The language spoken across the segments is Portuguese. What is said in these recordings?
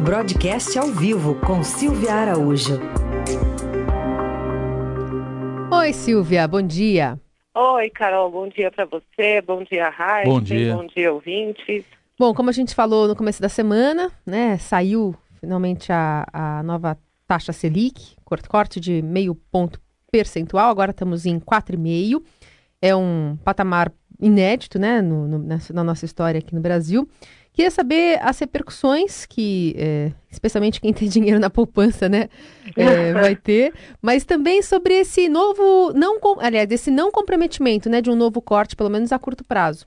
Broadcast ao vivo com Silvia Araújo. Oi, Silvia, bom dia. Oi, Carol, bom dia para você, bom dia, Raíssa, Bom dia. bom dia, ouvintes. Bom, como a gente falou no começo da semana, né, saiu finalmente a, a nova taxa Selic, corte, corte de meio ponto percentual, agora estamos em 4,5. É um patamar inédito, né, no, no, na nossa história aqui no Brasil. Queria saber as repercussões que, é, especialmente quem tem dinheiro na poupança, né, é, vai ter, mas também sobre esse novo, não, aliás, esse não comprometimento, né, de um novo corte, pelo menos a curto prazo.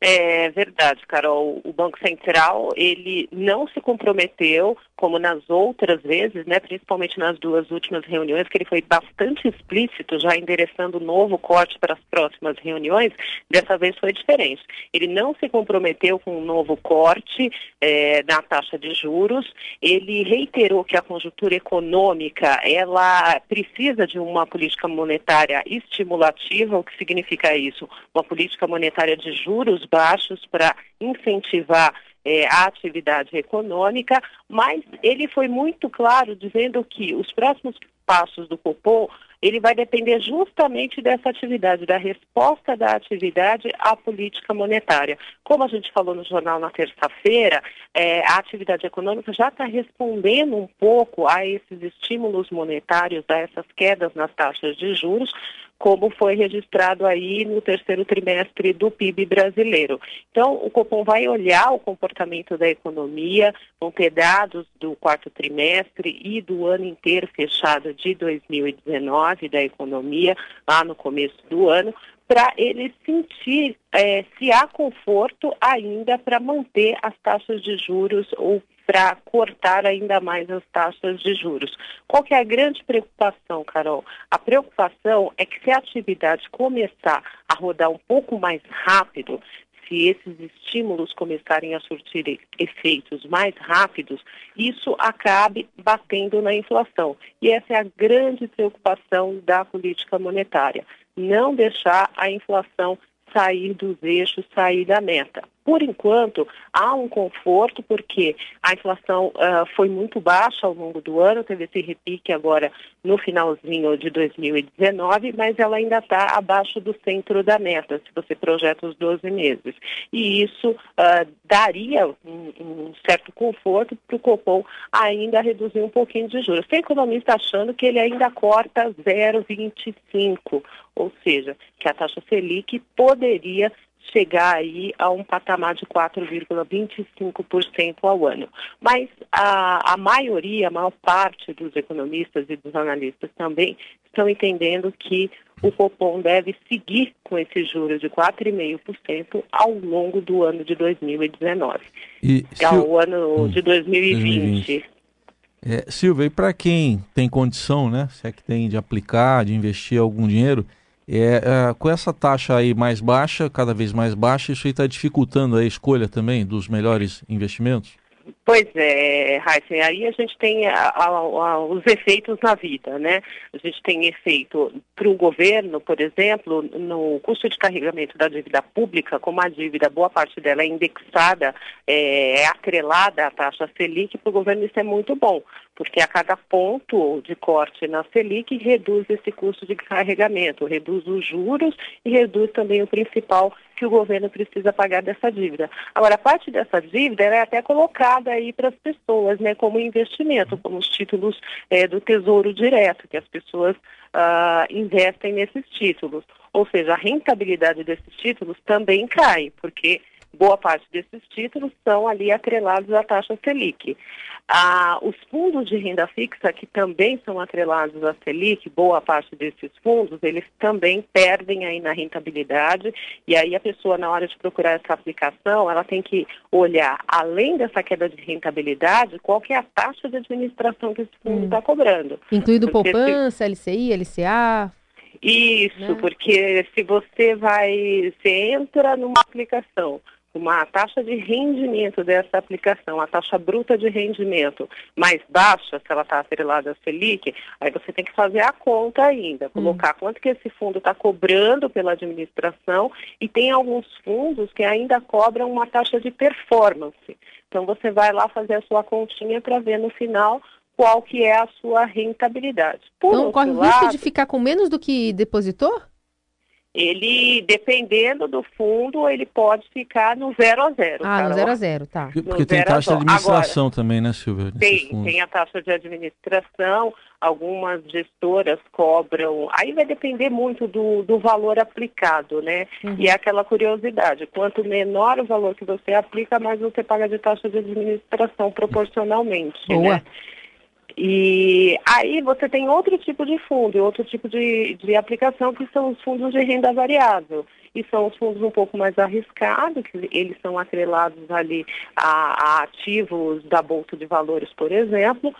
É verdade, Carol. O Banco Central, ele não se comprometeu, como nas outras vezes, né, principalmente nas duas últimas reuniões, que ele foi bastante explícito, já endereçando novo corte para as próximas reuniões. Dessa vez foi diferente. Ele não se comprometeu com um novo corte eh, na taxa de juros. Ele reiterou que a conjuntura econômica, ela precisa de uma política monetária estimulativa. O que significa isso? Uma política monetária de juros baixos para incentivar eh, a atividade econômica, mas ele foi muito claro dizendo que os próximos passos do Copom ele vai depender justamente dessa atividade, da resposta da atividade à política monetária. Como a gente falou no jornal na terça-feira, eh, a atividade econômica já está respondendo um pouco a esses estímulos monetários, a essas quedas nas taxas de juros, como foi registrado aí no terceiro trimestre do PIB brasileiro. Então, o Copom vai olhar o comportamento da economia, vão ter dados do quarto trimestre e do ano inteiro fechado de 2019 da economia, lá no começo do ano, para ele sentir eh, se há conforto ainda para manter as taxas de juros ou para cortar ainda mais as taxas de juros. Qual que é a grande preocupação, Carol? A preocupação é que se a atividade começar a rodar um pouco mais rápido, se esses estímulos começarem a surtir efeitos mais rápidos, isso acabe batendo na inflação. E essa é a grande preocupação da política monetária. Não deixar a inflação sair dos eixos, sair da meta. Por enquanto, há um conforto, porque a inflação ah, foi muito baixa ao longo do ano, teve esse repique agora no finalzinho de 2019, mas ela ainda está abaixo do centro da meta, se você projeta os 12 meses. E isso ah, daria um, um certo conforto para o Copom ainda reduzir um pouquinho de juros. Tem economista achando que ele ainda corta 0,25, ou seja, que a taxa Selic poderia chegar aí a um patamar de 4,25% ao ano. Mas a, a maioria, a maior parte dos economistas e dos analistas também estão entendendo que o Copom deve seguir com esse juro de 4,5% ao longo do ano de 2019. E, É Sil- o ano Hum, de 2020. 2020. é, Silvia, e para quem tem condição, né, se é que tem de aplicar, de investir algum dinheiro, é, é, com essa taxa aí mais baixa, cada vez mais baixa, isso aí está dificultando a escolha também dos melhores investimentos? Pois é, Heisen, aí a gente tem a- a- a- os efeitos na vida, né? A gente tem efeito para o governo, por exemplo, no custo de carregamento da dívida pública, como a dívida, boa parte dela é indexada, é, é atrelada à taxa Selic, para o governo isso é muito bom, porque a cada ponto de corte na Selic reduz esse custo de carregamento, reduz os juros e reduz também o principal que o governo precisa pagar dessa dívida. Agora, parte dessa dívida é até colocada aí para as pessoas, né, como investimento, como os títulos eh, do Tesouro Direto, que as pessoas ah, investem nesses títulos. Ou seja, a rentabilidade desses títulos também cai, porque boa parte desses títulos são ali atrelados à taxa Selic. Ah, os fundos de renda fixa, que também são atrelados à Selic, boa parte desses fundos, eles também perdem aí na rentabilidade, e aí a pessoa, na hora de procurar essa aplicação, ela tem que olhar, além dessa queda de rentabilidade, qual que é a taxa de administração que esse fundo Hum. está cobrando. Incluindo Porque se- poupança, LCI, LCA. Isso, Né? porque se você vai, você entra numa aplicação uma taxa de rendimento dessa aplicação, a taxa bruta de rendimento mais baixa, se ela está atrelada à Selic, aí você tem que fazer a conta ainda, colocar hum. quanto que esse fundo está cobrando pela administração e tem alguns fundos que ainda cobram uma taxa de performance. Então você vai lá fazer a sua continha para ver no final qual que é a sua rentabilidade. Por então corre o risco de ficar com menos do que depositou? Ele, dependendo do fundo, ele pode ficar no zero a zero. Ah, Carol. no zero a zero, tá. Porque tem taxa de administração Agora, também, né, Silvia? Tem, tem a taxa de administração, algumas gestoras cobram, aí vai depender muito do, do valor aplicado, né? Uhum. E é aquela curiosidade, quanto menor o valor que você aplica, mais você paga de taxa de administração proporcionalmente, Boa. né? E aí você tem outro tipo de fundo, outro tipo de, de aplicação, que são os fundos de renda variável. E são os fundos um pouco mais arriscados, que eles são atrelados ali a, a ativos da Bolsa de Valores, por exemplo,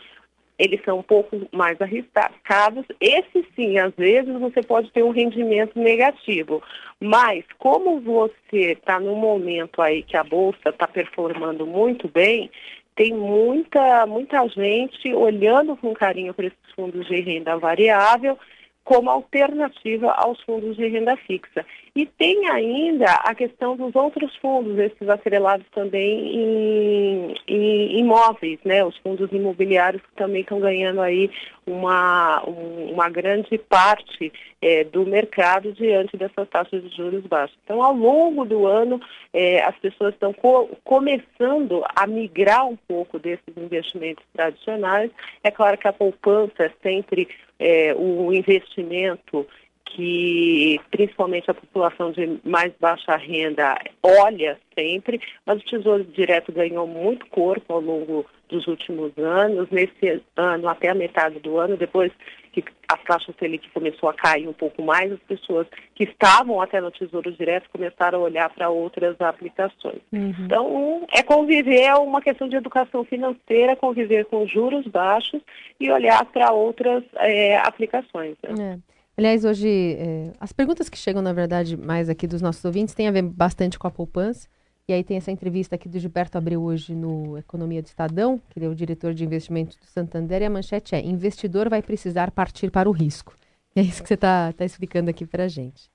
eles são um pouco mais arriscados. Esses sim, às vezes você pode ter um rendimento negativo. Mas como você está num momento aí que a bolsa está performando muito bem, tem muita, muita gente olhando com carinho para esses fundos de renda variável como alternativa aos fundos de renda fixa. E tem ainda a questão dos outros fundos, esses atrelados também em, em imóveis, né? Os fundos imobiliários que também estão ganhando aí uma, uma grande parte é, do mercado diante dessas taxas de juros baixas. Então, ao longo do ano, é, as pessoas estão co começando a migrar um pouco desses investimentos tradicionais. É claro que a poupança é sempre é, o investimento que principalmente a população de mais baixa renda olha sempre, mas o Tesouro Direto ganhou muito corpo ao longo dos últimos anos, nesse ano até a metade do ano, depois que a taxa Selic começou a cair um pouco mais, as pessoas que estavam até no Tesouro Direto começaram a olhar para outras aplicações. Uhum. Então, é conviver, é uma questão de educação financeira, conviver com juros baixos e olhar para outras é, aplicações. Né? É. Aliás, hoje, é, as perguntas que chegam, na verdade, mais aqui dos nossos ouvintes têm a ver bastante com a poupança. E aí tem essa entrevista aqui do Gilberto Abreu hoje no Economia do Estadão, que ele é o diretor de investimentos do Santander, e a manchete é: investidor vai precisar partir para o risco. E é isso que você está tá explicando aqui para a gente.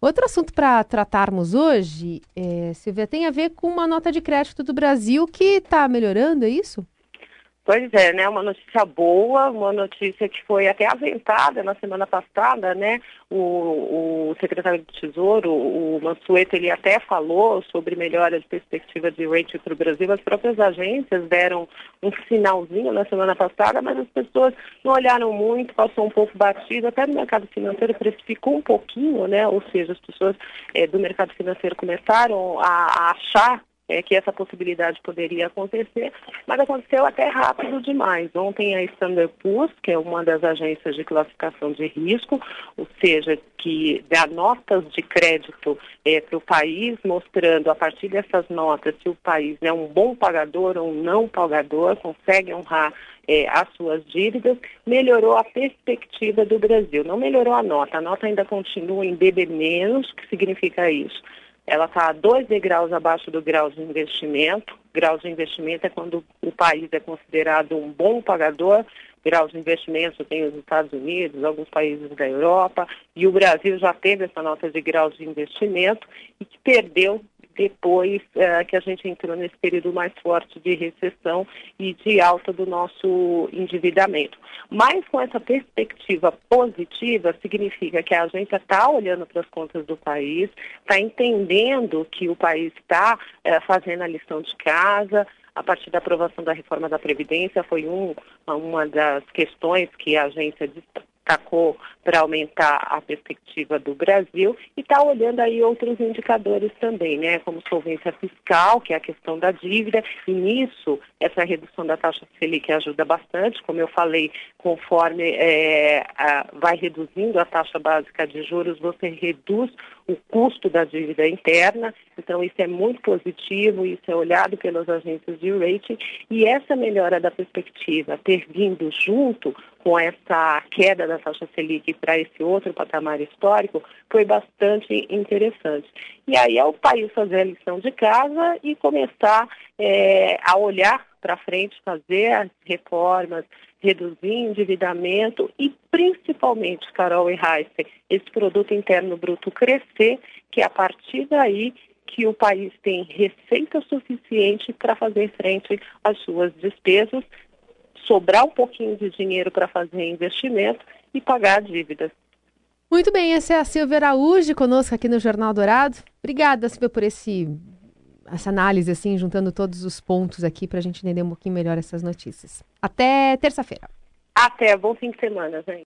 Outro assunto para tratarmos hoje, é, Silvia, tem a ver com uma nota de crédito do Brasil que está melhorando, é isso? Pois é, né? Uma notícia boa, uma notícia que foi até aventada na semana passada, né? O, o secretário do Tesouro, o Mansueto, ele até falou sobre melhora de perspectiva de rating para o Brasil. As próprias agências deram um sinalzinho na semana passada, mas as pessoas não olharam muito, passou um pouco batido, até no mercado financeiro precificou um pouquinho, né? Ou seja, as pessoas é, do mercado financeiro começaram a, a achar é, que essa possibilidade poderia acontecer, mas aconteceu até rápido demais. Ontem a Standard Poor's, que é uma das agências de classificação de risco, ou seja, que dá notas de crédito é, para o país, mostrando a partir dessas notas se o país é um bom pagador ou um não pagador, consegue honrar é, as suas dívidas, melhorou a perspectiva do Brasil. Não melhorou a nota, a nota ainda continua em BB-, o que significa isso? Ela está a dois degraus abaixo do grau de investimento. Grau de investimento é quando o país é considerado um bom pagador. Grau de investimento tem os Estados Unidos, alguns países da Europa, e o Brasil já teve essa nota de grau de investimento e que perdeu depois uh, que a gente entrou nesse período mais forte de recessão e de alta do nosso endividamento. Mas com essa perspectiva positiva, significa que a agência está olhando para as contas do país, está entendendo que o país está uh, fazendo a lição de casa, a partir da aprovação da reforma da Previdência, foi um, uma das questões que a agência destacou para aumentar a perspectiva do Brasil e está olhando aí outros indicadores também, né, como solvência fiscal, que é a questão da dívida, e nisso essa redução da taxa Selic ajuda bastante, como eu falei, conforme é, a, vai reduzindo a taxa básica de juros, você reduz o custo da dívida interna. Então, isso é muito positivo, isso é olhado pelas agências de rating. E essa melhora da perspectiva ter vindo junto com essa queda da taxa Selic para esse outro patamar histórico foi bastante interessante. E aí é o país fazer a lição de casa e começar é, a olhar para frente, fazer as reformas, reduzir endividamento e principalmente, Carol e Heisen, esse produto interno bruto crescer, que é a partir daí que o país tem receita suficiente para fazer frente às suas despesas, sobrar um pouquinho de dinheiro para fazer investimento e pagar dívidas. Muito bem, essa é a Silvia Araújo conosco aqui no Jornal Dourado. Obrigada, Silvia, por esse, essa análise, assim, juntando todos os pontos aqui para a gente entender um pouquinho melhor essas notícias. Até terça-feira. Até, bom fim de semana, gente.